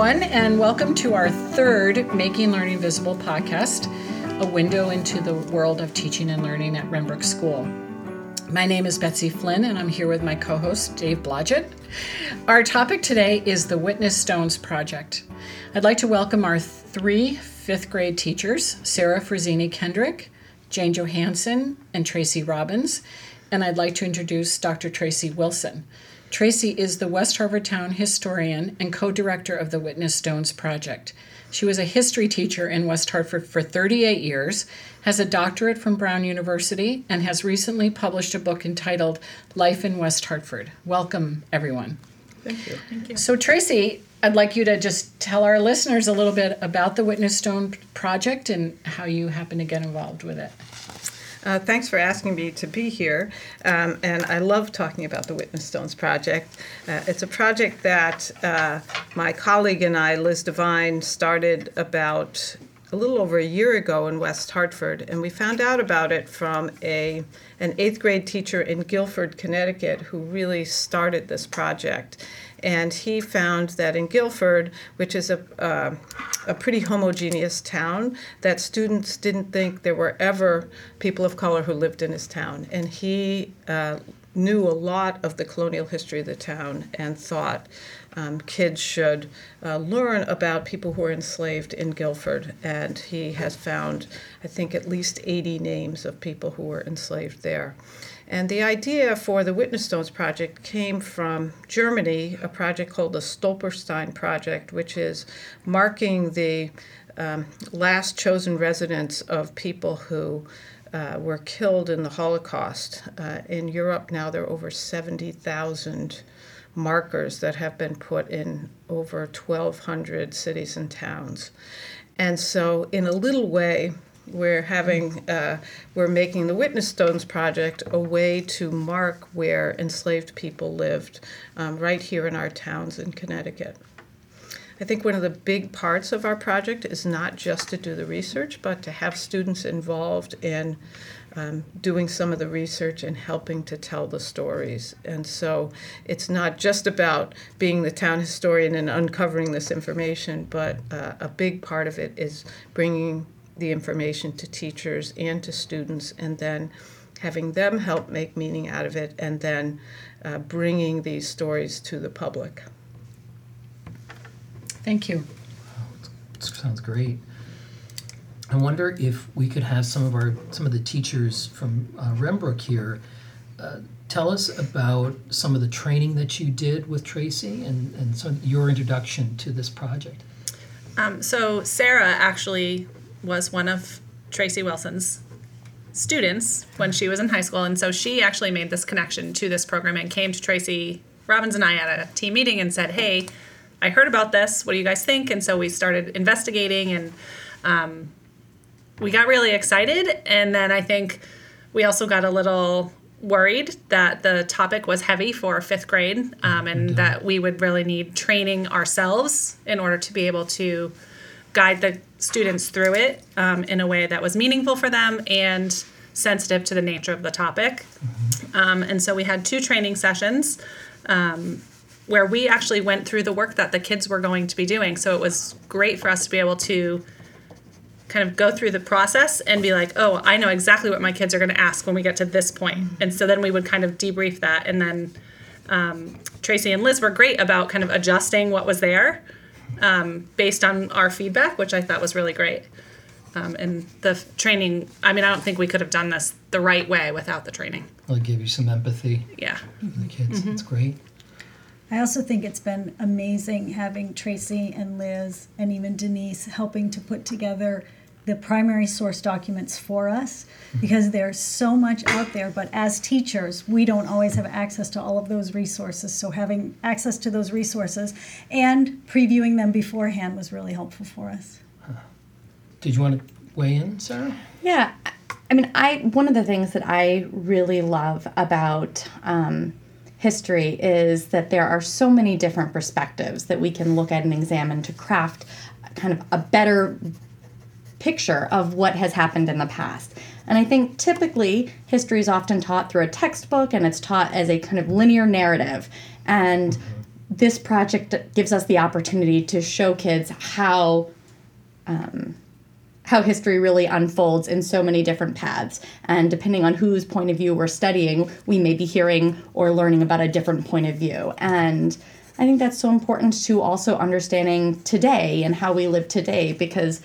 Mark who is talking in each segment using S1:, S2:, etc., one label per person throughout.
S1: everyone, and welcome to our third Making Learning Visible podcast, a window into the world of teaching and learning at Renbrook School. My name is Betsy Flynn, and I'm here with my co host, Dave Blodgett. Our topic today is the Witness Stones Project. I'd like to welcome our three fifth grade teachers Sarah Frazzini Kendrick, Jane Johansson, and Tracy Robbins, and I'd like to introduce Dr. Tracy Wilson. Tracy is the West Hartford Town historian and co director of the Witness Stones Project. She was a history teacher in West Hartford for 38 years, has a doctorate from Brown University, and has recently published a book entitled Life in West Hartford. Welcome, everyone.
S2: Thank you. Thank you.
S1: So, Tracy, I'd like you to just tell our listeners a little bit about the Witness Stone Project and how you happen to get involved with it.
S2: Uh, thanks for asking me to be here. Um, and I love talking about the Witness Stones Project. Uh, it's a project that uh, my colleague and I, Liz Devine, started about a little over a year ago in West Hartford, and we found out about it from a an eighth grade teacher in Guilford, Connecticut, who really started this project. And he found that in Guilford, which is a, uh, a pretty homogeneous town, that students didn't think there were ever people of color who lived in his town. And he uh, knew a lot of the colonial history of the town and thought um, kids should uh, learn about people who were enslaved in Guilford. And he has found, I think, at least 80 names of people who were enslaved there. And the idea for the Witness Stones project came from Germany, a project called the Stolperstein Project, which is marking the um, last chosen residents of people who uh, were killed in the Holocaust. Uh, in Europe now, there are over 70,000 markers that have been put in over 1,200 cities and towns. And so, in a little way, we're having uh, we're making the Witness Stones project a way to mark where enslaved people lived, um, right here in our towns in Connecticut. I think one of the big parts of our project is not just to do the research, but to have students involved in um, doing some of the research and helping to tell the stories. And so it's not just about being the town historian and uncovering this information, but uh, a big part of it is bringing the information to teachers and to students and then having them help make meaning out of it and then uh, bringing these stories to the public.
S1: Thank you.
S3: Sounds great. I wonder if we could have some of our some of the teachers from uh, Renbrook here uh, tell us about some of the training that you did with Tracy and and so your introduction to this project.
S4: Um, so Sarah actually was one of Tracy Wilson's students when she was in high school, and so she actually made this connection to this program and came to Tracy Robbins and I at a team meeting and said, "Hey, I heard about this. What do you guys think?" And so we started investigating, and um, we got really excited. And then I think we also got a little worried that the topic was heavy for fifth grade, um, and that we would really need training ourselves in order to be able to guide the students through it um, in a way that was meaningful for them and sensitive to the nature of the topic. Um, and so we had two training sessions um, where we actually went through the work that the kids were going to be doing. So it was great for us to be able to kind of go through the process and be like, oh, I know exactly what my kids are going to ask when we get to this point. And so then we would kind of debrief that. And then um, Tracy and Liz were great about kind of adjusting what was there um, based on our feedback, which I thought was really great. Um, and the training, I mean, I don't think we could have done this the right way without the training.
S3: Well, it gave you some empathy
S4: Yeah.
S3: for the kids. That's great.
S5: I also think it's been amazing having Tracy and Liz and even Denise helping to put together the primary source documents for us because there's so much out there. But as teachers we don't always have access to all of those resources. So having access to those resources and previewing them beforehand was really helpful for us.
S3: Did you want to weigh in, Sarah?
S6: Yeah, I- I mean, I one of the things that I really love about um, history is that there are so many different perspectives that we can look at and examine to craft kind of a better picture of what has happened in the past. And I think typically history is often taught through a textbook and it's taught as a kind of linear narrative. And this project gives us the opportunity to show kids how um, how history really unfolds in so many different paths. And depending on whose point of view we're studying, we may be hearing or learning about a different point of view. And I think that's so important to also understanding today and how we live today because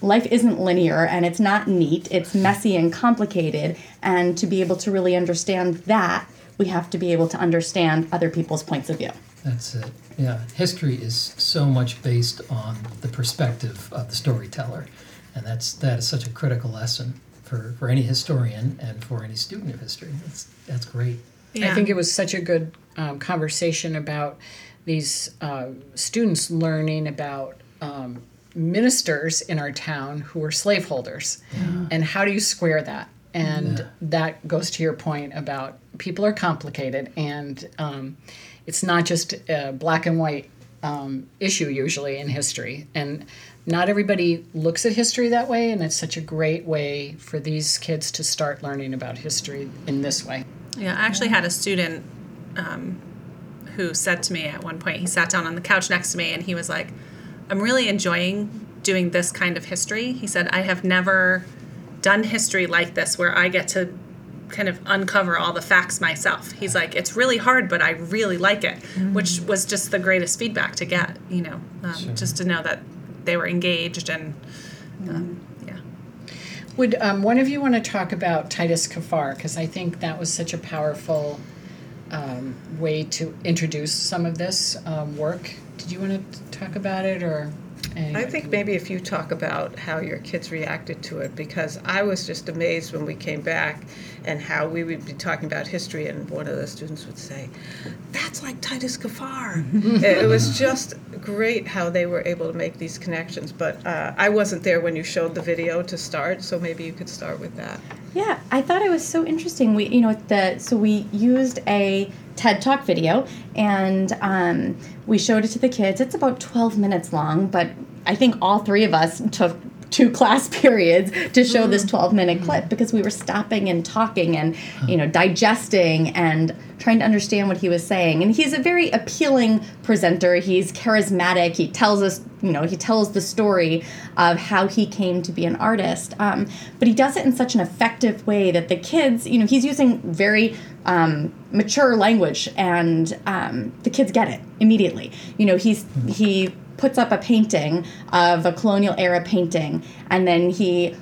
S6: life isn't linear and it's not neat, it's messy and complicated. And to be able to really understand that, we have to be able to understand other people's points of view.
S3: That's it. Yeah, history is so much based on the perspective of the storyteller, and that's that is such a critical lesson for, for any historian and for any student of history. That's that's great.
S1: I think it was such a good um, conversation about these uh, students learning about um, ministers in our town who were slaveholders and how do you square that and
S3: Yeah.
S1: that goes to your point about people are complicated and um, it's not just a black and white um, issue usually in history and not everybody looks at history that way and it's such a great way for these kids to start learning about history in this way
S4: Yeah, I actually had a student um, who said to me at one point, he sat down on the couch next to me and he was like, I'm really enjoying doing this kind of history. He said, I have never done history like this where I get to kind of uncover all the facts myself. He's like, it's really hard, but I really like it, which was just the greatest feedback to get, you know, um, just to know that they were engaged and, um, yeah.
S1: Would um, one of you want to talk about Titus Kaphar? Because I think that was such a powerful um, way to introduce some of this um, work. Did you want to talk about it, or?
S2: I think maybe if you talk about how your kids reacted to it, because I was just amazed when we came back and how we would be talking about history, and one of the students would say, That's like Titus Kaphar. it was just great how they were able to make these connections. But uh, I wasn't there when you showed the video to start, so maybe you could start with that.
S6: Yeah, I thought it was so interesting. We, you know, the so we used a TED Talk video and um, we showed it to the kids. It's about twelve minutes long, but I think all three of us took two class periods to show this 12 minute clip because we were stopping and talking and you know digesting and trying to understand what he was saying. And he's a very appealing presenter. He's charismatic. He tells us you know he tells the story of how he came to be an artist. Um, but he does it in such an effective way that the kids you know he's using very um, mature language and um, the kids get it immediately. You know he's he puts up a painting of a colonial era painting and then he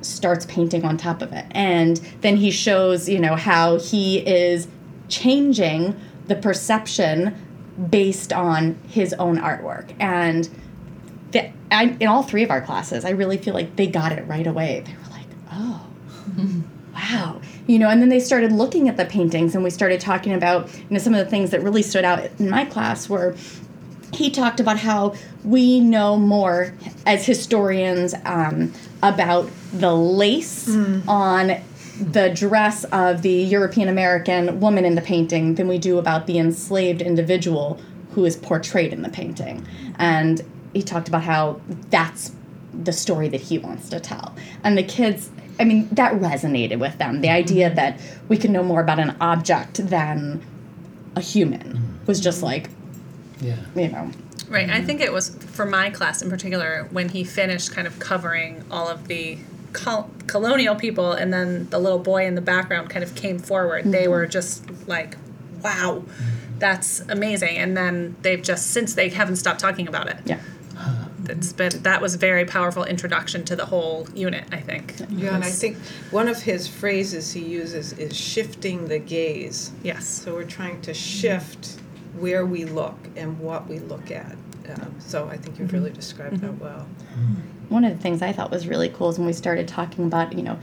S6: starts painting on top of it. And then he shows you know how he is changing the perception based on his own artwork. And the, I, in all three of our classes i really feel like they got it right away. They were like oh wow. You know and then they started looking at the paintings and we started talking about you know some of the things that really stood out in my class were he talked about how we know more as historians um, about the lace mm. on the dress of the European American woman in the painting than we do about the enslaved individual who is portrayed in the painting. And he talked about how that's the story that he wants to tell. And the kids, I mean, that resonated with them. The idea mm-hmm. that we can know more about an object than a human mm-hmm. was just like,
S3: Yeah.
S6: you know,
S4: Right. I think it was for my class in particular when he finished kind of covering all of the col- colonial people and then the little boy in the background kind of came forward. They mm-hmm. were just like, wow, mm-hmm. that's amazing. And then they've just, since they haven't stopped talking about it.
S6: yeah.
S4: It's been, that was a very powerful introduction to the whole unit, I think.
S2: Yeah, and I think one of his phrases he uses is shifting the gaze.
S4: Yes.
S2: So we're trying to shift where we look and what we look at. Um, so I think you've really mm-hmm. described that mm-hmm. well. Mm-hmm.
S6: One of the things I thought was really cool is when we started talking about, you know,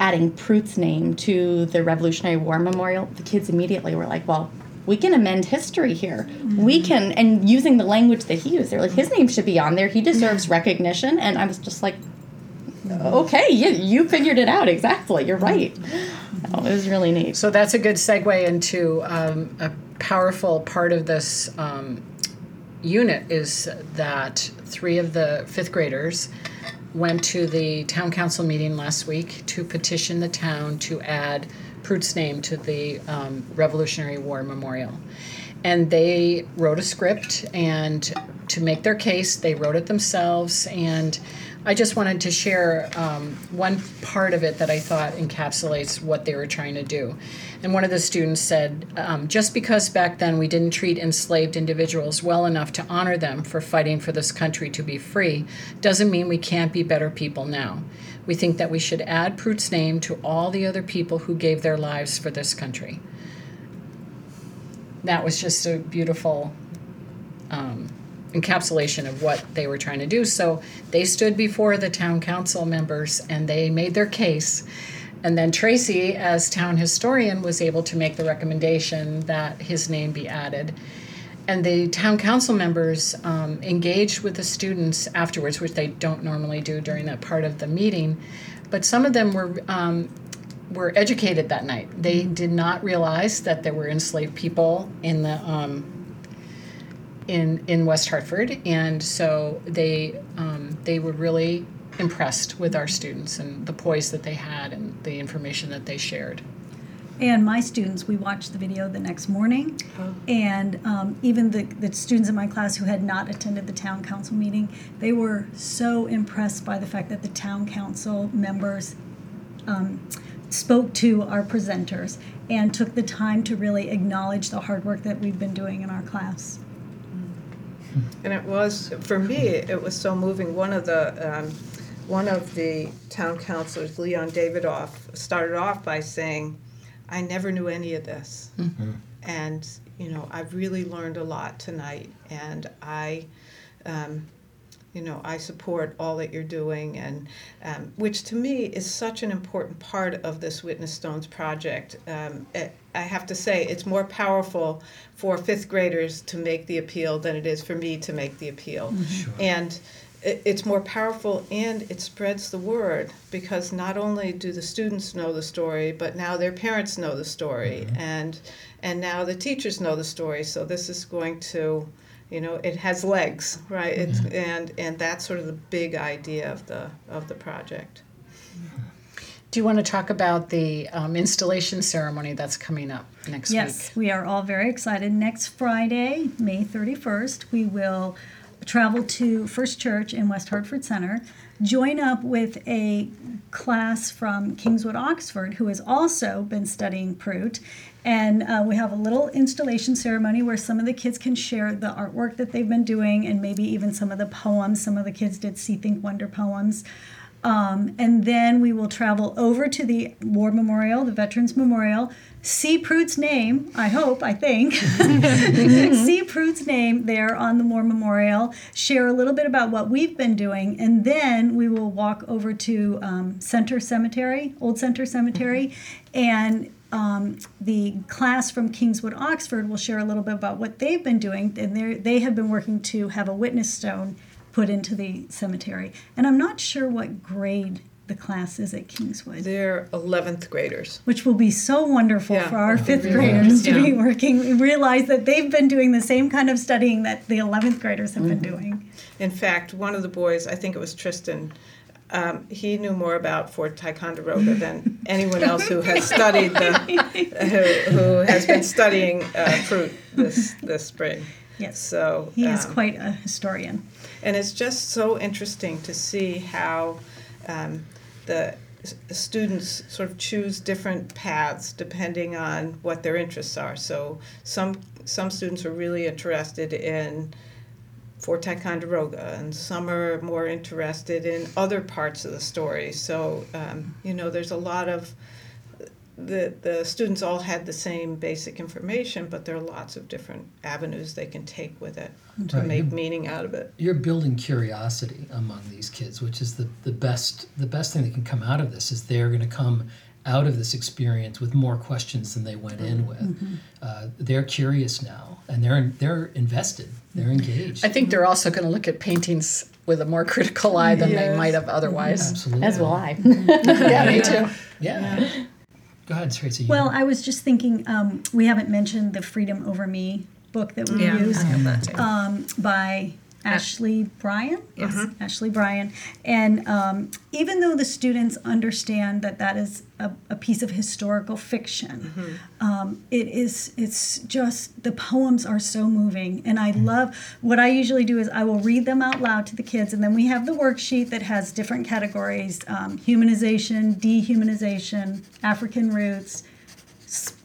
S6: adding Prout's name to the Revolutionary War Memorial, the kids immediately were like, well, we can amend history here. We can, and using the language that he used, they're like, his name should be on there. He deserves recognition. And I was just like, okay, you, you figured it out exactly. You're right. Oh, it was really neat.
S1: So that's a good segue into um, a powerful part of this um, unit is that three of the fifth graders went to the town council meeting last week to petition the town to add Prout's name to the um, Revolutionary War Memorial. and they wrote a script and to make their case they wrote it themselves and i just wanted to share um, one part of it that i thought encapsulates what they were trying to do. And one of the students said um, just because back then we didn't treat enslaved individuals well enough to honor them for fighting for this country to be free doesn't mean we can't be better people now. We think that we should add Prout's name to all the other people who gave their lives for this country. That was just a beautiful um, encapsulation of what they were trying to do. So they stood before the town council members and they made their case. And then Tracy, as town historian, was able to make the recommendation that his name be added. And the town council members um, engaged with the students afterwards, which they don't normally do during that part of the meeting. But some of them were um, were educated that night. They did not realize that there were enslaved people in the um, in in West Hartford, and so they um, they were really impressed with our students and the poise that they had and the information that they shared.
S5: And my students, we watched the video the next morning. And um, even the, the students in my class who had not attended the town council meeting, they were so impressed by the fact that the town council members um, spoke to our presenters and took the time to really acknowledge the hard work that we've been doing in our class.
S2: And it was, for me, it was so moving. One of the, um, one of the town councilors, Leon Davidoff, started off by saying, I never knew any of this. And, you know, I've really learned a lot tonight. And I, um, you know, I support all that you're doing, and um, which to me is such an important part of this Witness Stones project. Um, it, I have to say, it's more powerful for fifth graders to make the appeal than it is for me to make the appeal. Sure. And it, it's more powerful and it spreads the word because not only do the students know the story, but now their parents know the story, and and now the teachers know the story. So this is going to you know it has legs right it's and and that's sort of the big idea of the of the project
S1: Do you want to talk about the um, installation ceremony that's coming up next week?
S5: Yes,
S1: week?
S5: we are all very excited. Next Friday, May 31st, we will travel to First Church in West Hartford Center, join up with a class from Kingswood, Oxford, who has also been studying Prout. And uh, we have a little installation ceremony where some of the kids can share the artwork that they've been doing and maybe even some of the poems. Some of the kids did See, Think, Wonder poems. Um, and then we will travel over to the War Memorial, the Veterans Memorial, see Prude's name, I hope, I think. see Prude's name there on the War Memorial, share a little bit about what we've been doing, and then we will walk over to um, Center Cemetery, Old Center Cemetery, and um, the class from Kingswood Oxford will share a little bit about what they've been doing, and they they have been working to have a witness stone put into the cemetery. And I'm not sure what grade the class is at Kingswood,
S2: they're 11th graders
S5: which will be so wonderful
S2: Yeah.
S5: for our fifth graders to be working. Realize that they've been doing the same kind of studying that the 11th graders have been doing.
S2: in fact one of the boys i think it was tristan um, he knew more about Fort Ticonderoga than anyone else who has studied the, who, who has been studying uh, fruit this this spring.
S5: Yes.
S2: So
S5: He is
S2: um,
S5: quite a historian.
S2: And it's just so interesting to see how um, the s- students sort of choose different paths depending on what their interests are. So some some students are really interested in Fort Ticonderoga, and some are more interested in other parts of the story. So um, you know, there's a lot of the the students all had the same basic information, but there are lots of different avenues they can take with it to
S3: Right.
S2: make meaning out of it.
S3: You're building curiosity among these kids, which is the, the best the best thing that can come out of this is they're going to come out of this experience with more questions than they went in with. Uh, they're curious now, and they're they're invested. They're engaged.
S1: I think they're also going to look at paintings with a more critical eye than they might have otherwise.
S3: Absolutely.
S6: As will I.
S1: yeah, me too.
S3: Yeah. Go ahead, Tracy.
S5: Well, I was just thinking, um, we haven't mentioned the Freedom Over Me book that we
S4: Yeah,
S5: use
S4: I have that too.
S5: um, by Ashley Bryan. Yes, Ashley Bryan. And um, even though the students understand that that is a, a piece of historical fiction, um, it is. It's just the poems are so moving, and I love. What I usually do is I will read them out loud to the kids, and then we have the worksheet that has different categories: um, humanization, dehumanization, African roots.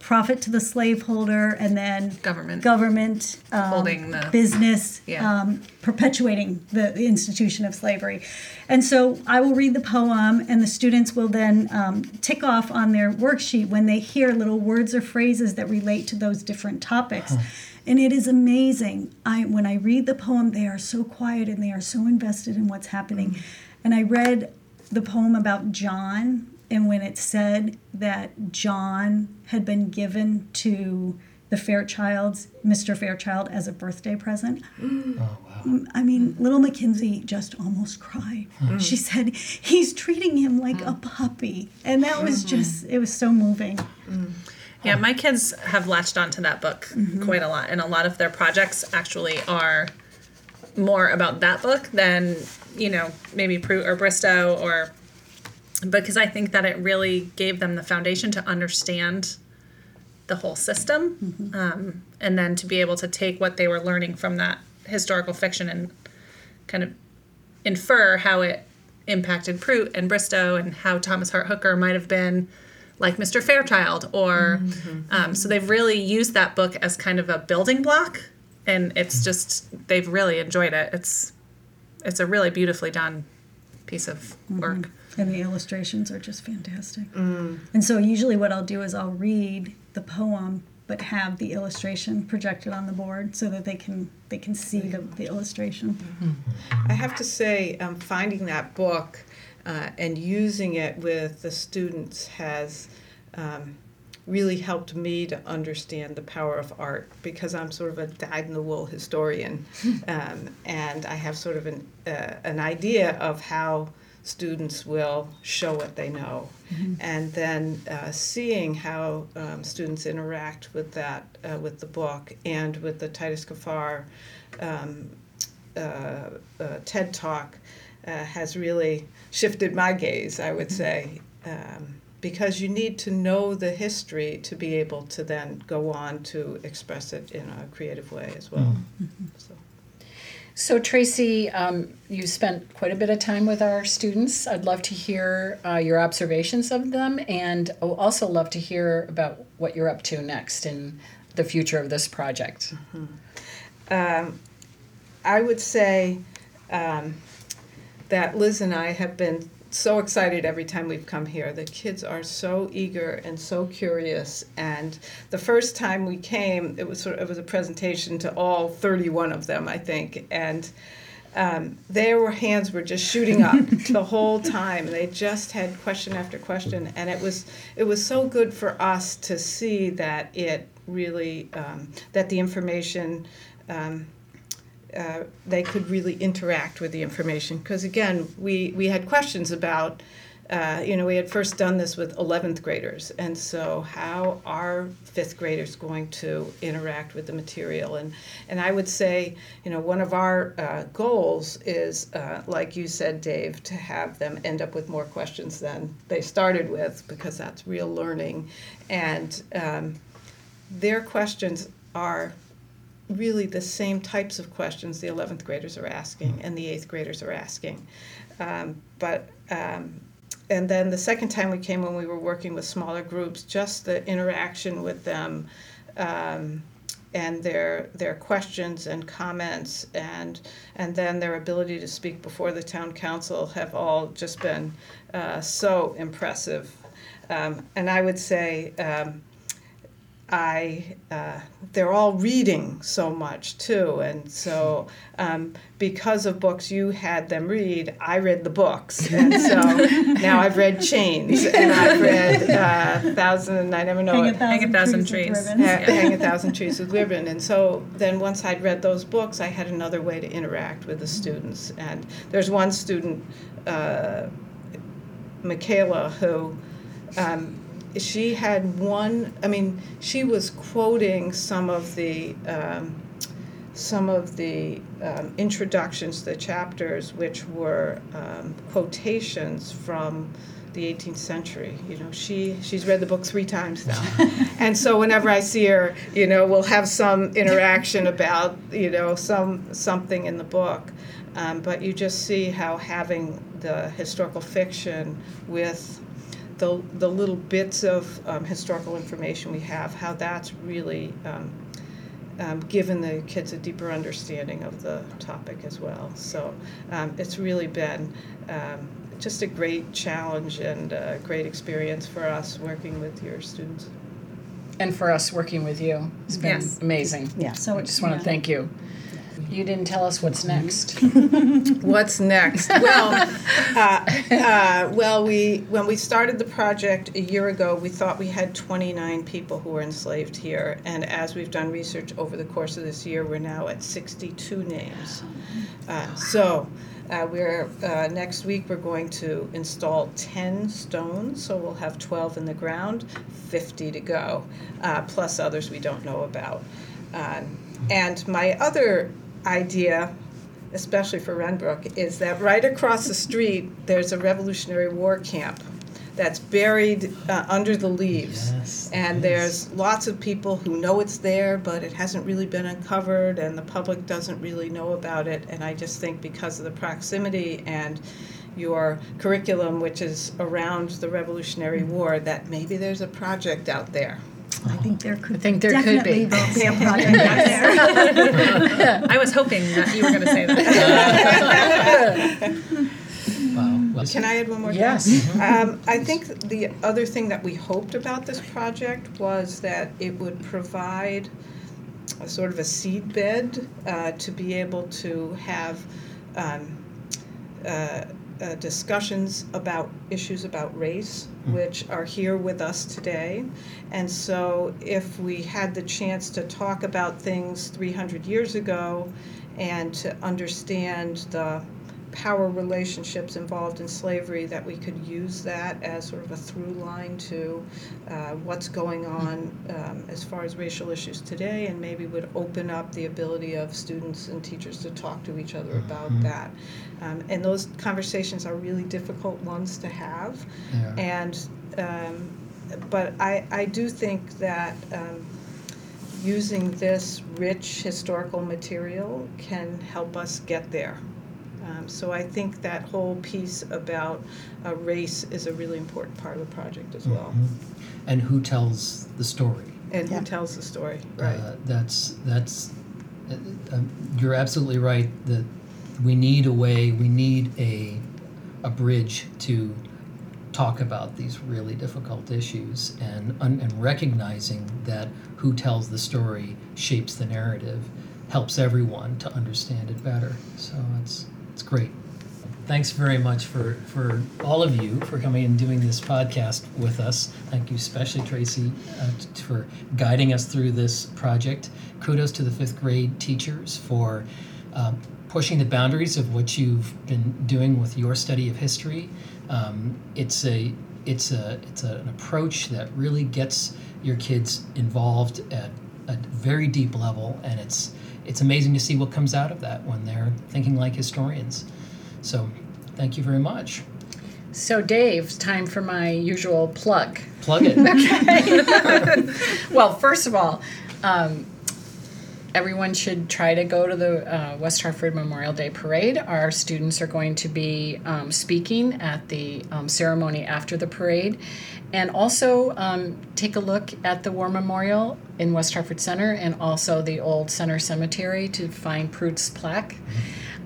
S5: S- Profit to the slaveholder, and then
S4: Government.
S5: government, um,
S4: Holding the-
S5: business,
S4: Yeah.
S5: um, perpetuating the, the institution of slavery. And so I will read the poem, and the students will then um, tick off on their worksheet when they hear little words or phrases that relate to those different topics. And it is amazing. I when I read the poem, they are so quiet and they are so invested in what's happening. And I read the poem about John, and when it said that John had been given to the Fairchilds, Mr. Fairchild, as a birthday present. Mm.
S3: Oh, wow.
S5: I mean, little Mackenzie just almost cried. Hmm. Mm. She said, He's treating him like mm. a puppy. And that was mm-hmm. just, it was so moving.
S4: Yeah, my kids have latched onto that book mm-hmm. quite a lot, and a lot of their projects actually are more about that book than you know maybe Prout or Bristow or because I think that it really gave them the foundation to understand the whole system, um, and then to be able to take what they were learning from that historical fiction and kind of infer how it impacted Prout and Bristow and how Thomas Hart Hooker might have been like Mr. Fairchild or um, so they've really used that book as kind of a building block and it's just they've really enjoyed it. It's it's a really beautifully done piece of work.
S5: And the illustrations are just fantastic. And so usually what I'll do is I'll read the poem but have the illustration projected on the board so that they can they can see the, the illustration.
S2: I have to say, um, finding that book uh, and using it with the students has um, really helped me to understand the power of art because I'm sort of a dyed in the wool historian, um, and I have sort of an uh, an idea of how students will show what they know, and then uh, seeing how um, students interact with that uh, with the book and with the Titus Kaphar um, uh, uh, TED Talk uh, has really shifted my gaze, I would say, um, because you need to know the history to be able to then go on to express it in a creative way as well. So.
S1: So, Tracy, um, you spent quite a bit of time with our students. I'd love to hear uh, your observations of them, and I would also love to hear about what you're up to next in the future of this project.
S2: Um, I would say um, that Liz and I have been so excited every time we've come here. The kids are so eager and so curious. And the first time we came, it was sort of, it was a presentation to all 31 of them, I think. And um, their hands were just shooting up the whole time. They just had question after question, and it was it was so good for us to see that it really um, that the information. Um, uh, they could really interact with the information. Because again we, we had questions about uh, you know we had first done this with 11th graders and so how are fifth graders going to interact with the material? And and i would say you know one of our uh, goals is uh, like you said dave to have them end up with more questions than they started with because that's real learning. And um, their questions are really the same types of questions the 11th graders are asking and the 8th graders are asking. Um, but, um, and then the second time we came when we were working with smaller groups, just the interaction with them um, and their, their questions and comments and, and then their ability to speak before the town council have all just been uh, so impressive. Um, and I would say, um, I uh, they're all reading so much too, and so um, because of books you had them read, I read the books, and so now I've read Chains and I've read uh, Thousand and I never know
S5: Hang a thousand,
S4: Hang a thousand
S5: trees. with
S4: trees.
S5: ribbons.
S2: Ha- Hang a Thousand Trees with Ribbon. And so then once I'd read those books, I had another way to interact with the students. And there's one student, uh, Michaela, who um, she had one, I mean, she was quoting some of the. Um, some of the um, introductions to the chapters, which were um, quotations from the 18th century. You know, she she's read the book three times now, and so whenever I see her, you know, we'll have some interaction about you know some something in the book. Um, but you just see how having the historical fiction with the, the little bits of um, historical information we have, how that's really um, um, given the kids a deeper understanding of the topic as well. So um, it's really been um, just a great challenge and a great experience for us working with your students.
S1: And for us working with you, it's been
S4: Yes.
S1: amazing.
S5: Yeah.
S1: So I just want to
S5: yeah.
S1: thank you. You didn't tell us what's next.
S2: What's next? Well, uh, uh, well, we when we started the project a year ago, we thought we had 29 people who were enslaved here, and as we've done research over the course of this year, we're now at 62 names. Uh, so. Uh, we're uh, next week. We're going to install 10 stones, so we'll have 12 in the ground, 50 to go, uh, plus others we don't know about. Um, and my other idea especially for Renbrook, is that right across the street, there's a Revolutionary War camp that's buried uh, under the leaves.
S3: Yes,
S2: and
S3: yes.
S2: there's lots of people who know it's there, but it hasn't really been uncovered, and the public doesn't really know about it. And I just think because of the proximity and your curriculum, which is around the Revolutionary War, that maybe there's a project out there.
S5: I think there could
S1: I think there could
S5: definitely
S1: be.
S5: be a project out there.
S4: I was hoping that you were going to say that.
S3: Wow. Well,
S2: Can I add one more thing?
S1: Yes.
S2: Um, I think the other thing that we hoped about this project was that it would provide a sort of a seed bed uh, to be able to have um, uh, uh, discussions about issues about race, Mm-hmm. which are here with us today. And so, if we had the chance to talk about things 300 years ago and to understand the power relationships involved in slavery, that we could use that as sort of a through line to uh, what's going on um, as far as racial issues today, and maybe would open up the ability of students and teachers to talk to each other about that. Um, and those conversations are really difficult ones to have.
S3: Yeah.
S2: And um, but I, I do think that um, using this rich historical material can help us get there. Um, so I think that whole piece about uh, race is a really important part of the project as well.
S3: Mhm. And who tells the story?
S2: And
S5: Yeah.
S2: who tells the story, right?
S3: Uh, that's that's. Uh, um, you're absolutely right that we need a way. We need a a bridge to talk about these really difficult issues and un, and recognizing that who tells the story shapes the narrative helps everyone to understand it better. So it's it's great. Thanks very much for, for all of you for coming and doing this podcast with us. Thank you, especially Tracy, uh, t- for guiding us through this project. Kudos to the fifth grade teachers for um, pushing the boundaries of what you've been doing with your study of history. Um, it's a it's a it's a, an approach that really gets your kids involved at a very deep level, and it's it's amazing to see what comes out of that when they're thinking like historians. So, thank you very much.
S1: So, Dave, time for my usual plug.
S3: Plug it. Okay.
S1: well, first of all, um, everyone should try to go to the uh, West Hartford Memorial Day Parade. Our students are going to be um, speaking at the um, ceremony after the parade. And also um, take a look at the War Memorial in West Hartford Center and also the old Center Cemetery to find Prout's plaque.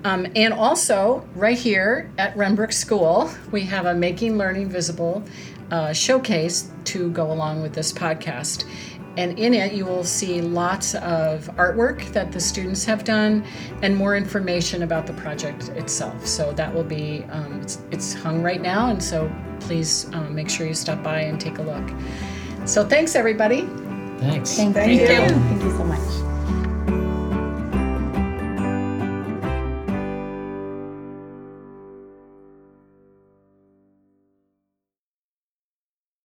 S1: Um, and also, right here at Renbrook School, we have a Making Learning Visible uh, showcase to go along with this podcast. And in it, you will see lots of artwork that the students have done and more information about the project itself. So that will be, um, it's, it's hung right now, and so please um, make sure you stop by and take a look. So thanks, everybody.
S3: Thanks.
S6: Thank,
S2: Thank
S6: you.
S2: you.
S6: Thank you so much.